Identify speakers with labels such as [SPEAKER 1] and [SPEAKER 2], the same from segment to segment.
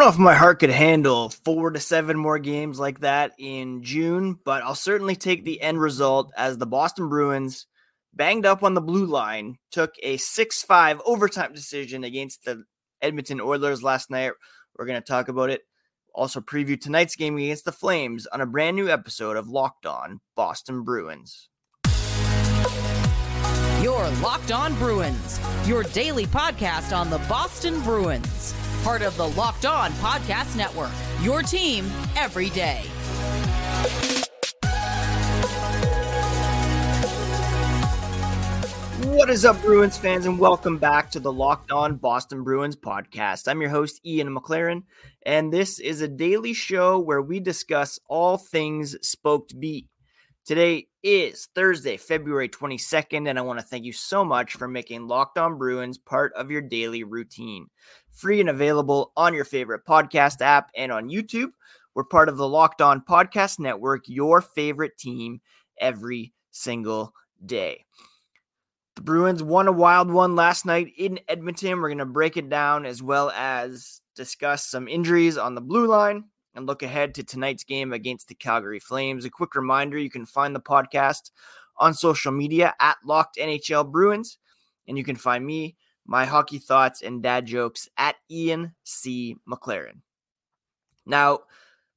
[SPEAKER 1] don't know if my heart could handle four to seven more games like that in June, but I'll certainly take the end result as the Boston Bruins, banged up on the blue line, took a 6 5 overtime decision against the Edmonton Oilers last night. We're going to talk about it. Also, preview tonight's game against the Flames on a brand new episode of Locked On Boston Bruins.
[SPEAKER 2] Your Locked On Bruins, your daily podcast on the Boston Bruins part of the Locked On Podcast Network. Your team every day.
[SPEAKER 1] What is up, Bruins fans, and welcome back to the Locked On Boston Bruins podcast. I'm your host, Ian McLaren, and this is a daily show where we discuss all things Spoked B. Today is Thursday, February 22nd, and I want to thank you so much for making Locked On Bruins part of your daily routine free and available on your favorite podcast app and on YouTube. We're part of the Locked On Podcast Network, your favorite team every single day. The Bruins won a wild one last night in Edmonton. We're going to break it down as well as discuss some injuries on the blue line and look ahead to tonight's game against the Calgary Flames. A quick reminder you can find the podcast on social media at Locked NHL Bruins, and you can find me my hockey thoughts and dad jokes at Ian C. McLaren. Now,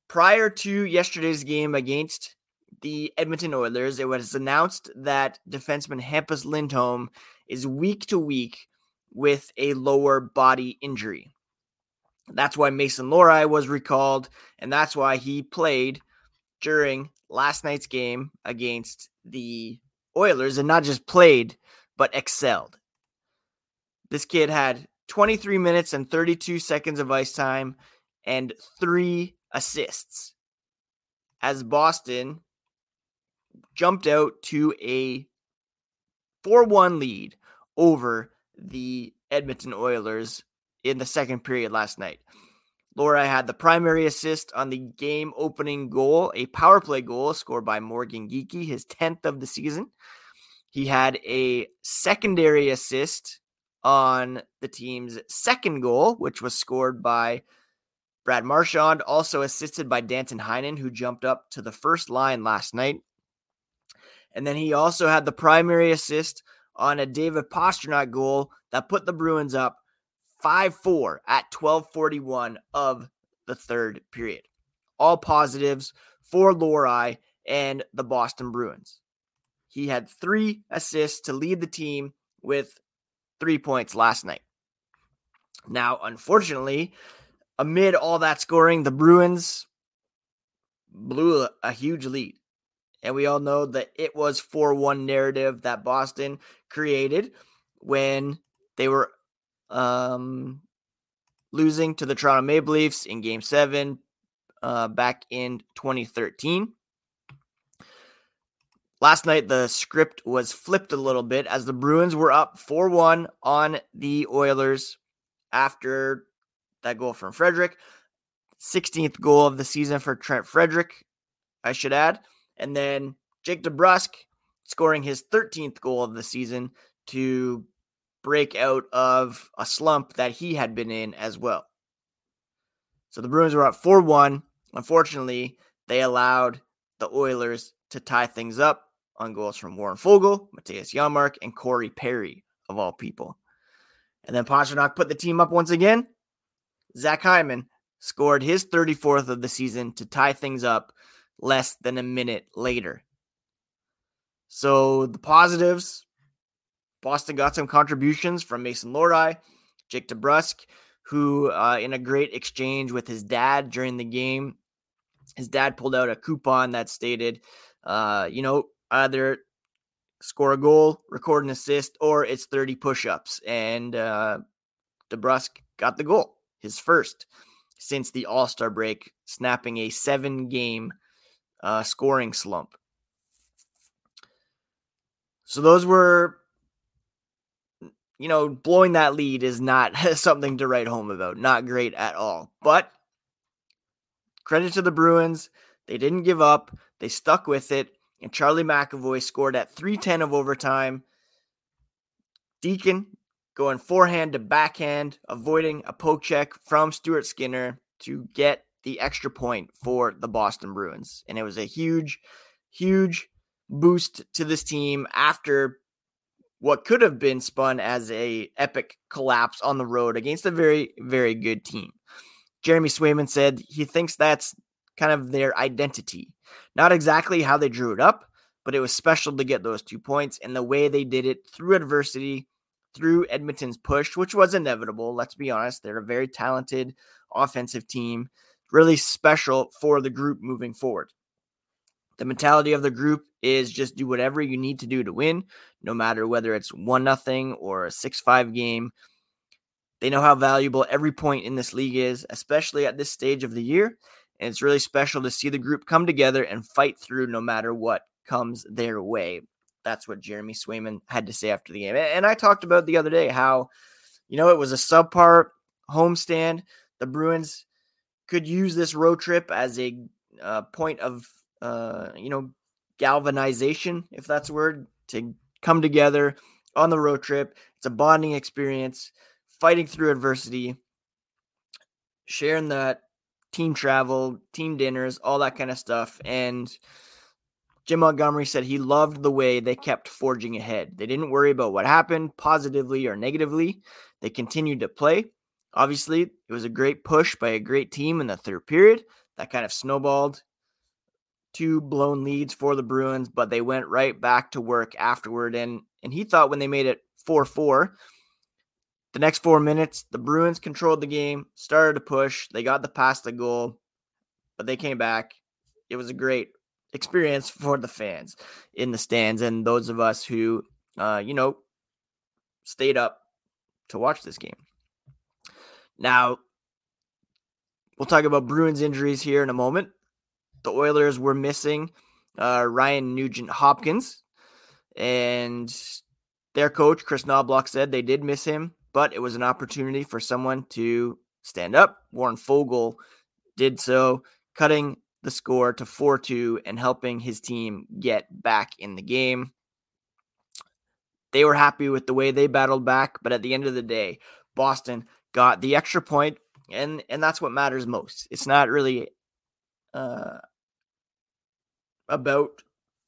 [SPEAKER 1] prior to yesterday's game against the Edmonton Oilers, it was announced that defenseman Hampus Lindholm is week to week with a lower body injury. That's why Mason Lohrei was recalled, and that's why he played during last night's game against the Oilers and not just played, but excelled. This kid had 23 minutes and 32 seconds of ice time and three assists as Boston jumped out to a 4 1 lead over the Edmonton Oilers in the second period last night. Lohrei had the primary assist on the game opening goal, a power play goal scored by Morgan Geekie, his 10th of the season. He had a secondary assist on the team's second goal, which was scored by Brad Marchand, also assisted by Danton Heinen, who jumped up to the first line last night. And then he also had the primary assist on a David Pastrnak goal that put the Bruins up 5 4 at 1241 of the third period. All positives for Lohrei and the Boston Bruins. He had three assists to lead the team with three points last night. Now, unfortunately, amid all that scoring, the Bruins blew a huge lead. And we all know that it was 4 1 narrative that Boston created when they were um, losing to the Toronto Maple Leafs in game seven uh, back in 2013. Last night, the script was flipped a little bit as the Bruins were up 4 1 on the Oilers after that goal from Frederic. 16th goal of the season for Trent Frederic, I should add. And then Jake DeBrusk scoring his 13th goal of the season to break out of a slump that he had been in as well. So the Bruins were up 4 1. Unfortunately, they allowed the Oilers to tie things up on goals from Warren Foegele, Mattias Janmark, and Corey Perry, of all people. And then Pastrnak put the team up once again. Zach Hyman scored his 34th of the season to tie things up less than a minute later. So the positives Boston got some contributions from Mason Lohrei, Jake DeBrusk, who, uh, in a great exchange with his dad during the game, his dad pulled out a coupon that stated, uh, you know, either score a goal, record an assist, or it's 30 push ups. And uh, DeBrusk got the goal, his first since the All Star break, snapping a seven game uh, scoring slump. So those were, you know, blowing that lead is not something to write home about. Not great at all. But credit to the Bruins. They didn't give up, they stuck with it and Charlie McAvoy scored at 310 of overtime. Deacon going forehand to backhand, avoiding a poke check from Stuart Skinner. to get the extra point for the Boston Bruins. And it was a huge, huge boost to this team after what could have been spun as a epic collapse on the road against a very, very good team. Jeremy Swayman said he thinks that's kind of their identity. Not exactly how they drew it up, but it was special to get those two points and the way they did it through adversity, through Edmonton's push, which was inevitable. Let's be honest. They're a very talented offensive team, really special for the group moving forward. The mentality of the group is just do whatever you need to do to win, no matter whether it's one nothing or a six five game. They know how valuable every point in this league is, especially at this stage of the year. And it's really special to see the group come together and fight through no matter what comes their way. That's what Jeremy Swayman had to say after the game. And I talked about the other day how, you know, it was a subpar homestand. The Bruins could use this road trip as a uh, point of, uh, you know, galvanization, if that's a word, to come together on the road trip. It's a bonding experience, fighting through adversity, sharing that team travel, team dinners, all that kind of stuff. And Jim Montgomery said he loved the way they kept forging ahead. They didn't worry about what happened positively or negatively. They continued to play. Obviously, it was a great push by a great team in the third period. That kind of snowballed two blown leads for the Bruins, but they went right back to work afterward. And and he thought when they made it 4-4, the next four minutes, the Bruins controlled the game, started to push. They got the pass the goal, but they came back. It was a great experience for the fans in the stands and those of us who, uh, you know, stayed up to watch this game. Now, we'll talk about Bruins injuries here in a moment. The Oilers were missing uh, Ryan Nugent Hopkins, and their coach, Chris Knoblauch, said they did miss him, but it was an opportunity for someone to stand up. Warren Foegele did so, cutting the score to 4 2 and helping his team get back in the game. They were happy with the way they battled back, but at the end of the day, Boston got the extra point, and and that's what matters most. It's not really uh, about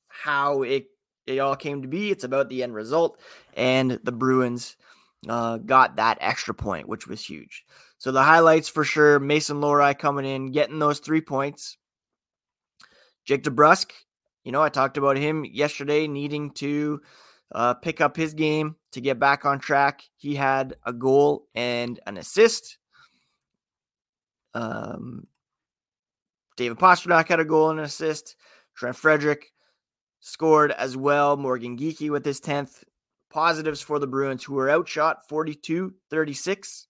[SPEAKER 1] how it it all came to be. It's about the end result, and the Bruins uh, got that extra point, which was huge. So the highlights for sure: Mason Lohrei coming in, getting those three points. Jake DeBrusk, you know, I talked about him yesterday needing to uh, pick up his game to get back on track. He had a goal and an assist. Um, David Pastrnak had a goal and an assist. Trent Frederic scored as well. Morgan Geekie with his 10th. Positives for the Bruins, who were outshot 42 36.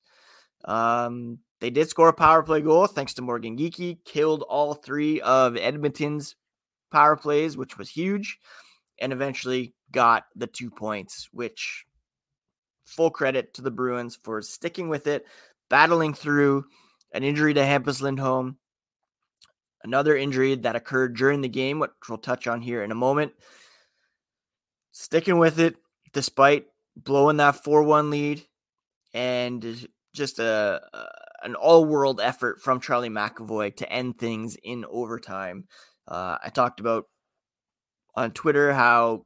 [SPEAKER 1] Um, they did score a power play goal thanks to Morgan Geekie, killed all three of Edmonton's power plays, which was huge, and eventually got the two points, which full credit to the Bruins for sticking with it, battling through an injury to Hampus Lindholm, another injury that occurred during the game, which we'll touch on here in a moment. Sticking with it despite blowing that 4 1 lead and just a, a an all world effort from Charlie McAvoy to end things in overtime. Uh, I talked about on Twitter how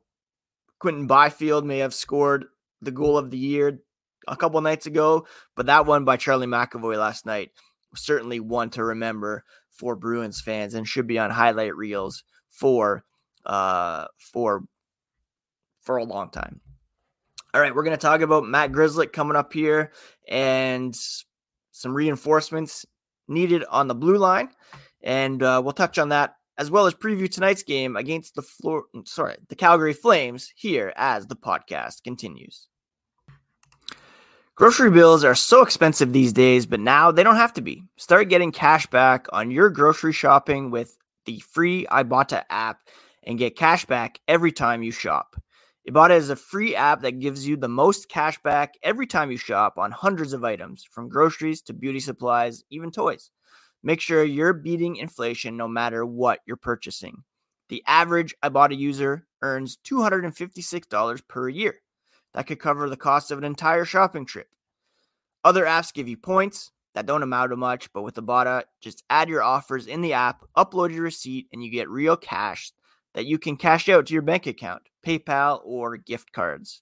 [SPEAKER 1] Quinton Byfield may have scored the goal of the year a couple nights ago, but that one by Charlie McAvoy last night was certainly one to remember for Bruins fans and should be on highlight reels for uh for for a long time. All right, we're going to talk about Matt Grzelcyk coming up here and some reinforcements needed on the blue line, and uh, we'll touch on that as well as preview tonight's game against the floor. Sorry, the Calgary Flames here as the podcast continues. Grocery bills are so expensive these days, but now they don't have to be. Start getting cash back on your grocery shopping with the free Ibotta app and get cash back every time you shop. Ibotta is a free app that gives you the most cash back every time you shop on hundreds of items, from groceries to beauty supplies, even toys. Make sure you're beating inflation no matter what you're purchasing. The average Ibotta user earns $256 per year. That could cover the cost of an entire shopping trip. Other apps give you points that don't amount to much, but with Ibotta, just add your offers in the app, upload your receipt, and you get real cash that you can cash out to your bank account, PayPal, or gift cards.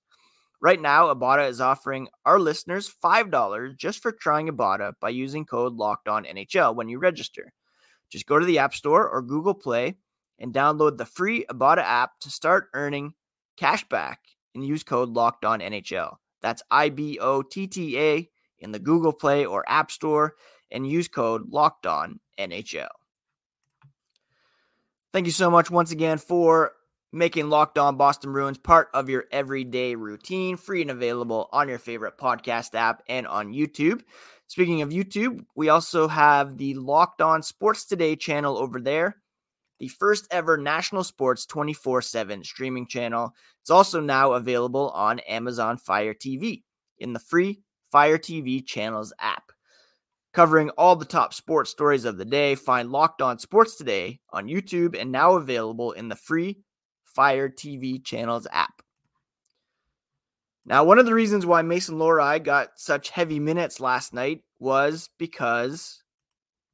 [SPEAKER 1] Right now, Ibotta is offering our listeners $5 just for trying Ibotta by using code Locked On NHL when you register. Just go to the App Store or Google Play and download the free Ibotta app to start earning cash back and use code Locked On NHL. That's I B O T T A in the Google Play or App Store and use code Locked On NHL. Thank you so much once again for making Locked On Boston Bruins part of your everyday routine, free and available on your favorite podcast app and on YouTube. Speaking of YouTube, we also have the Locked On Sports Today channel over there, the first ever national sports 24 7 streaming channel. It's also now available on Amazon Fire TV in the free Fire TV channels app. Covering all the top sports stories of the day, find Locked On Sports Today on YouTube and now available in the free Fire TV channels app. Now, one of the reasons why Mason Lohrei got such heavy minutes last night was because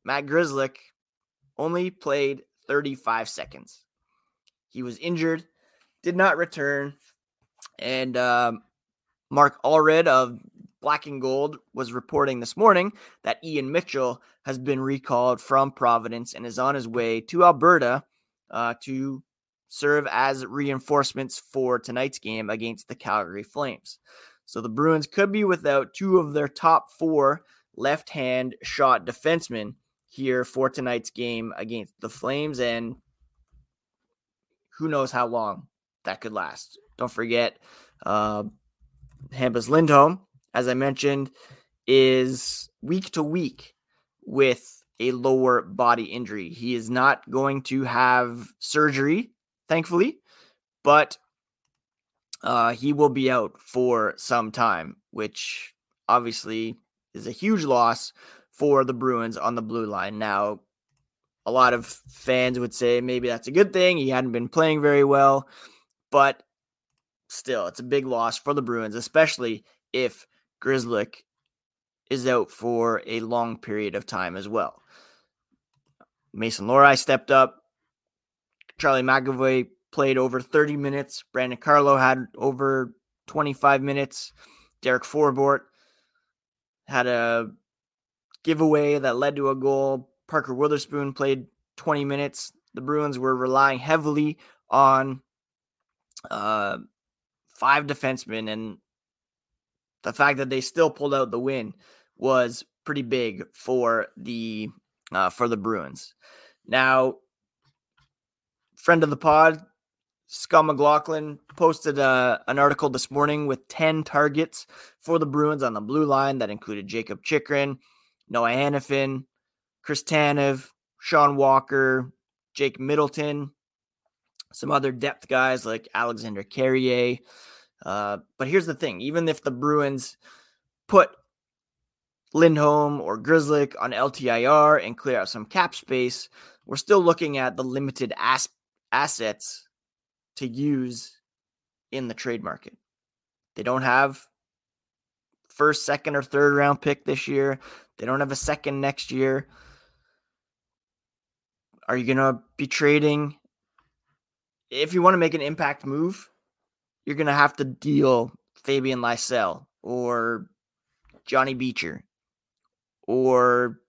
[SPEAKER 1] Matt Grzelcyk only played 35 seconds. He was injured, did not return, and um, Mark Allred of Black and Gold was reporting this morning that Ian Mitchell has been recalled from Providence and is on his way to Alberta uh, to serve as reinforcements for tonight's game against the Calgary Flames. So the Bruins could be without two of their top four left hand shot defensemen here for tonight's game against the Flames, and who knows how long that could last. Don't forget, uh, Hampus Lindholm, as I mentioned, is week to week with a lower body injury. He is not going to have surgery thankfully, but uh, he will be out for some time, which obviously is a huge loss for the Bruins on the blue line. Now, a lot of fans would say maybe that's a good thing. He hadn't been playing very well, but still, it's a big loss for the Bruins, especially if Grzelcyk is out for a long period of time as well. Mason Lohrei stepped up, Charlie McAvoy played over 30 minutes. Brandon Carlo had over 25 minutes. Derek Forbort had a giveaway that led to a goal. Parker Wotherspoon played 20 minutes. The Bruins were relying heavily on uh, five defensemen, and the fact that they still pulled out the win was pretty big for the uh, for the Bruins. Now, friend of the pod, Scott McLaughlin, posted uh, an article this morning with 10 targets for the Bruins on the blue line that included Jakob Chychrun, Noah Hanifin, Chris Tanev, Sean Walker, Jake Middleton, some other depth guys like Alexandre Carrier. Uh, but here's the thing even if the Bruins put Lindholm or Grzelcyk on LTIR and clear out some cap space, we're still looking at the limited as- assets to use in the trade market. They don't have first, second, or third round pick this year. They don't have a second next year. Are you going to be trading? If you want to make an impact move, you're going to have to deal Fabian Lysell or Johnny Beecher or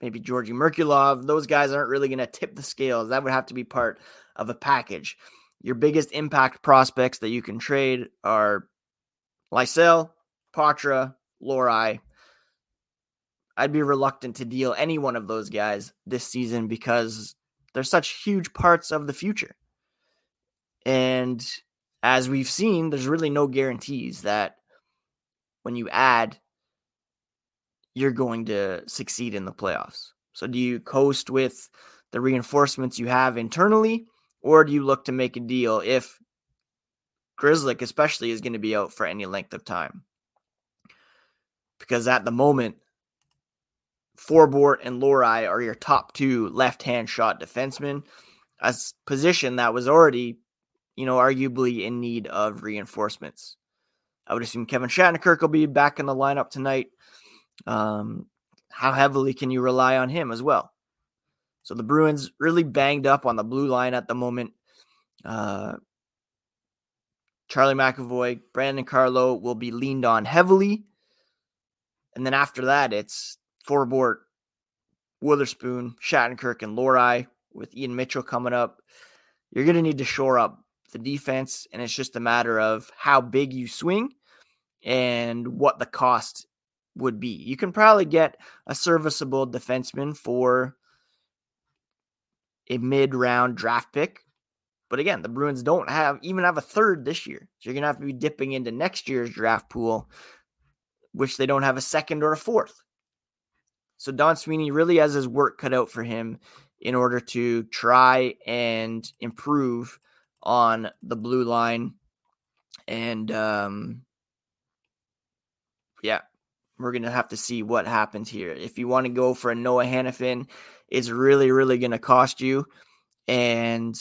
[SPEAKER 1] maybe Georgi Merkulov. Those guys aren't really going to tip the scales. That would have to be part of a package. Your biggest impact prospects that you can trade are Lysell, Poitras, Lohrei. I'd be reluctant to deal any one of those guys this season because they're such huge parts of the future. And as we've seen, there's really no guarantees that when you add you're going to succeed in the playoffs. So do you coast with the reinforcements you have internally, or do you look to make a deal if Grzelcyk especially is going to be out for any length of time? Because at the moment, Forbort and Lohrei are your top two left-hand shot defensemen, a position that was already, you know, arguably in need of reinforcements. I would assume Kevin Shattenkirk will be back in the lineup tonight. Um, how heavily can you rely on him as well? So the Bruins really banged up on the blue line at the moment. Uh, Charlie McAvoy, Brandon Carlo will be leaned on heavily. And then after that, it's Forbort, Wotherspoon, Shattenkirk, and Lohrei with Ian Mitchell coming up. You're going to need to shore up the defense, and it's just a matter of how big you swing and what the cost would be. You can probably get a serviceable defenseman for a mid round draft pick. But again, the Bruins don't have even have a third this year. So you're going to have to be dipping into next year's draft pool, which they don't have a second or a fourth. So Don Sweeney really has his work cut out for him in order to try and improve on the blue line. And um, yeah, we're going to have to see what happens here. If you want to go for a Noah Hanifin, it's really, really going to cost you. And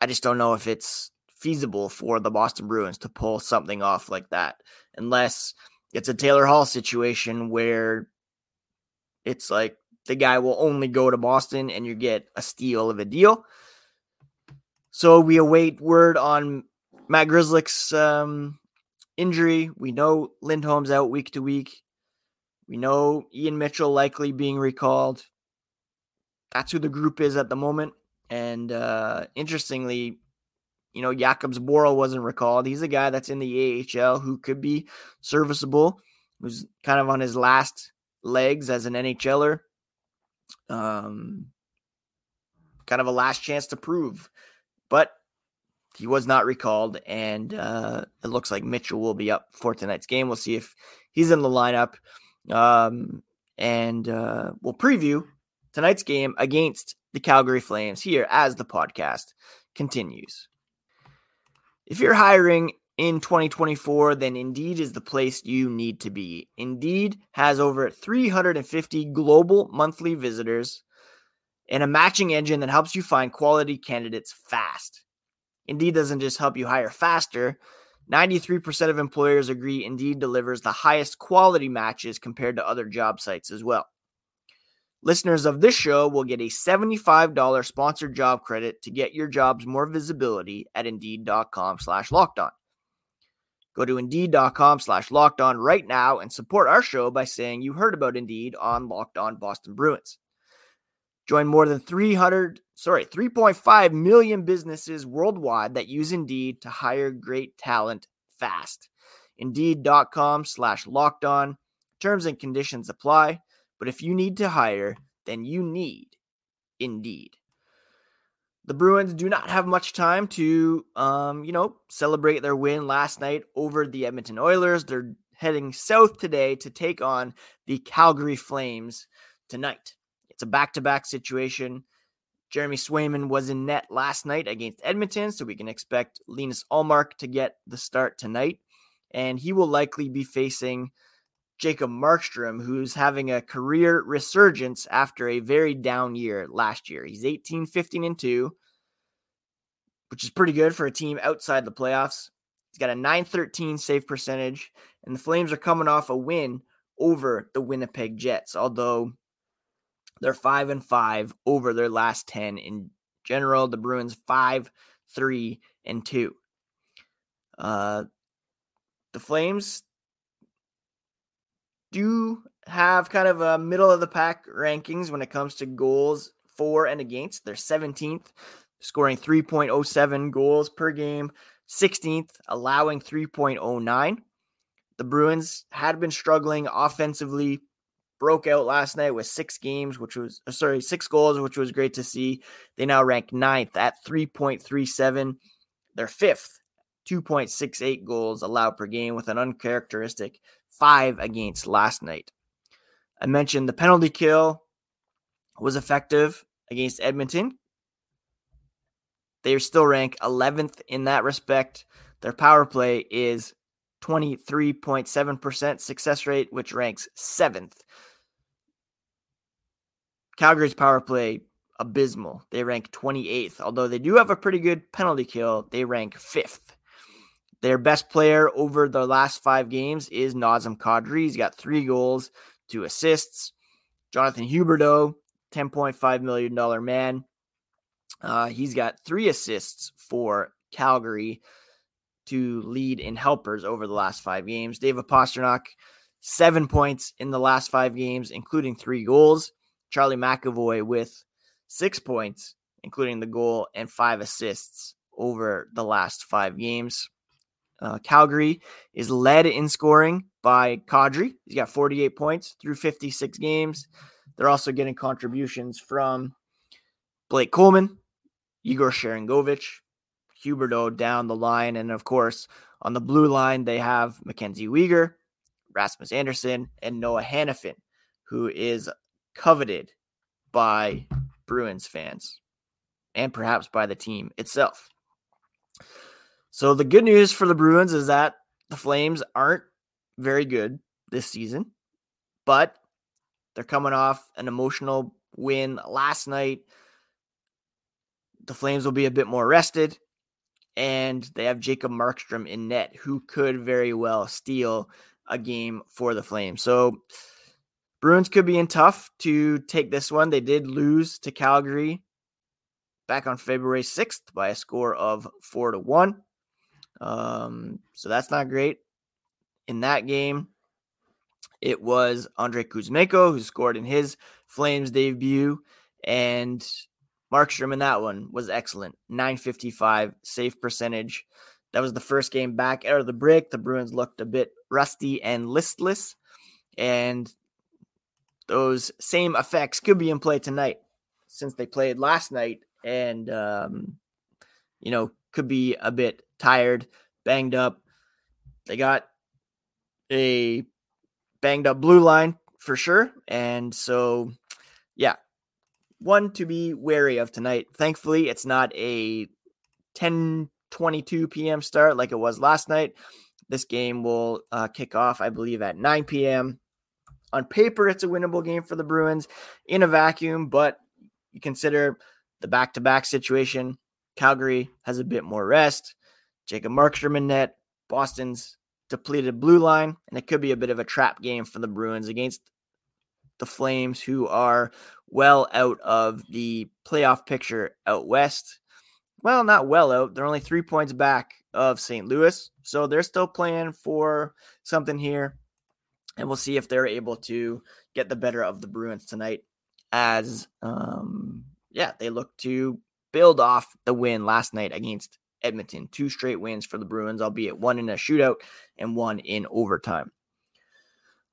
[SPEAKER 1] I just don't know if it's feasible for the Boston Bruins to pull something off like that, unless it's a Taylor Hall situation where it's like the guy will only go to Boston and you get a steal of a deal. So we await word on Matt Grzelcyk's um, injury. We know Lindholm's out week to week. We know Ian Mitchell likely being recalled. That's who the group is at the moment. And uh, interestingly, you know, Jakub Zboril wasn't recalled. He's a guy that's in the AHL who could be serviceable, who's kind of on his last legs as an NHLer. Um, kind of a last chance to prove. But he was not recalled, and uh, it looks like Mitchell will be up for tonight's game. We'll see if he's in the lineup, um, and uh, we'll preview tonight's game against the Calgary Flames here as the podcast continues. If you're hiring in 2024, then Indeed is the place you need to be. Indeed has over 350 global monthly visitors and a matching engine that helps you find quality candidates fast. Indeed doesn't just help you hire faster. 93% of employers agree Indeed delivers the highest quality matches compared to other job sites as well. Listeners of this show will get a $75 sponsored job credit to get your jobs more visibility at Indeed.com slash locked on. Go to Indeed.com slash locked on right now and support our show by saying you heard about Indeed on Locked On Boston Bruins. Join more than 300, sorry, 3.5 million businesses worldwide that use Indeed to hire great talent fast. Indeed.com slash locked on. Terms and conditions apply. But if you need to hire, then you need Indeed. The Bruins do not have much time to, um, you know, celebrate their win last night over the Edmonton Oilers. They're heading south today to take on the Calgary Flames tonight. It's a back to back situation. Jeremy Swayman was in net last night against Edmonton, so we can expect Linus Ullmark to get the start tonight. And he will likely be facing Jacob Markstrom, who's having a career resurgence after a very down year last year. He's 18, 15, and 2, which is pretty good for a team outside the playoffs. He's got a 913 save percentage, and the Flames are coming off a win over the Winnipeg Jets, although they're five and five over their last 10 in general. The Bruins five, three, and two. Uh, the Flames do have kind of a middle of the pack rankings when it comes to goals for and against. They're 17th, scoring 3.07 goals per game, 16th, allowing 3.09. The Bruins had been struggling offensively broke out last night with six games, which was uh, sorry, six goals, which was great to see. They now rank ninth at 3.37. They're fifth, 2.68 goals allowed per game with an uncharacteristic five against last night. I mentioned the penalty kill was effective against Edmonton. They still rank 11th in that respect. Their power play is 23.7% success rate, which ranks seventh Calgary's power play abysmal. They rank 28th, although they do have a pretty good penalty kill. They rank 5th. Their best player over the last five games is Nazem Kadri. He's got three goals, two assists. Jonathan Huberdeau, $10.5 million man. Uh, he's got three assists for Calgary to lead in helpers over the last five games. David Pastrnak, seven points in the last five games, including three goals. Charlie McAvoy with six points, including the goal and five assists over the last five games. Uh, Calgary is led in scoring by Kadri. He's got 48 points through 56 games. They're also getting contributions from Blake Coleman, Igor Sharangovich, Huberdeau down the line. And of course, on the blue line, they have Mackenzie Weegar, Rasmus Andersson, and Noah Hanifin, who is coveted by Bruins fans and perhaps by the team itself. So the good news for the Bruins is that the Flames aren't very good this season, but they're coming off an emotional win last night. The Flames will be a bit more rested, and they have Jacob Markstrom in net, who could very well steal a game for the Flames. So Bruins could be in tough to take this one. They did lose to Calgary back on February 6th by a score of four to one. Um, so that's not great. In that game, it was Andrei Kuzmenko who scored in his Flames debut, and Markstrom in that one was excellent. 955 save percentage. That was the first game back out of the break. The Bruins looked a bit rusty and listless, and those same effects could be in play tonight since they played last night and um, you know could be a bit tired, banged up. They got a banged up blue line for sure, and so yeah, one to be wary of tonight. Thankfully, it's not a 10 22 p.m. start like it was last night. This game will uh, kick off, I believe, at 9 p.m. On paper, it's a winnable game for the Bruins in a vacuum, but you consider the back to back situation. Calgary has a bit more rest. Jacob Markstrom in net. Boston's depleted blue line, and it could be a bit of a trap game for the Bruins against the Flames, who are well out of the playoff picture out west. Well, not well out. They're only three points back of St. Louis. So they're still playing for something here. And we'll see if they're able to get the better of the Bruins tonight as um, yeah, they look to build off the win last night against Edmonton. Two straight wins for the Bruins, albeit one in a shootout and one in overtime.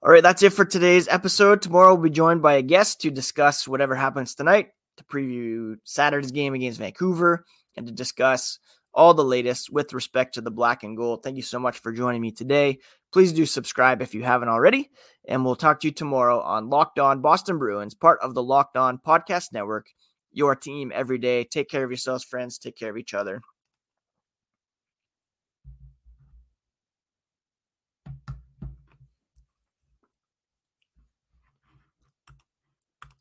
[SPEAKER 1] All right, that's it for today's episode. Tomorrow we'll be joined by a guest to discuss whatever happens tonight, to preview Saturday's game against Vancouver, and to discuss all the latest with respect to the black and gold. Thank you so much for joining me today. Please do subscribe if you haven't already, and we'll talk to you tomorrow on Locked On Boston Bruins, part of the Locked On Podcast Network your team every day. Take care of yourselves, friends. Take care of each other.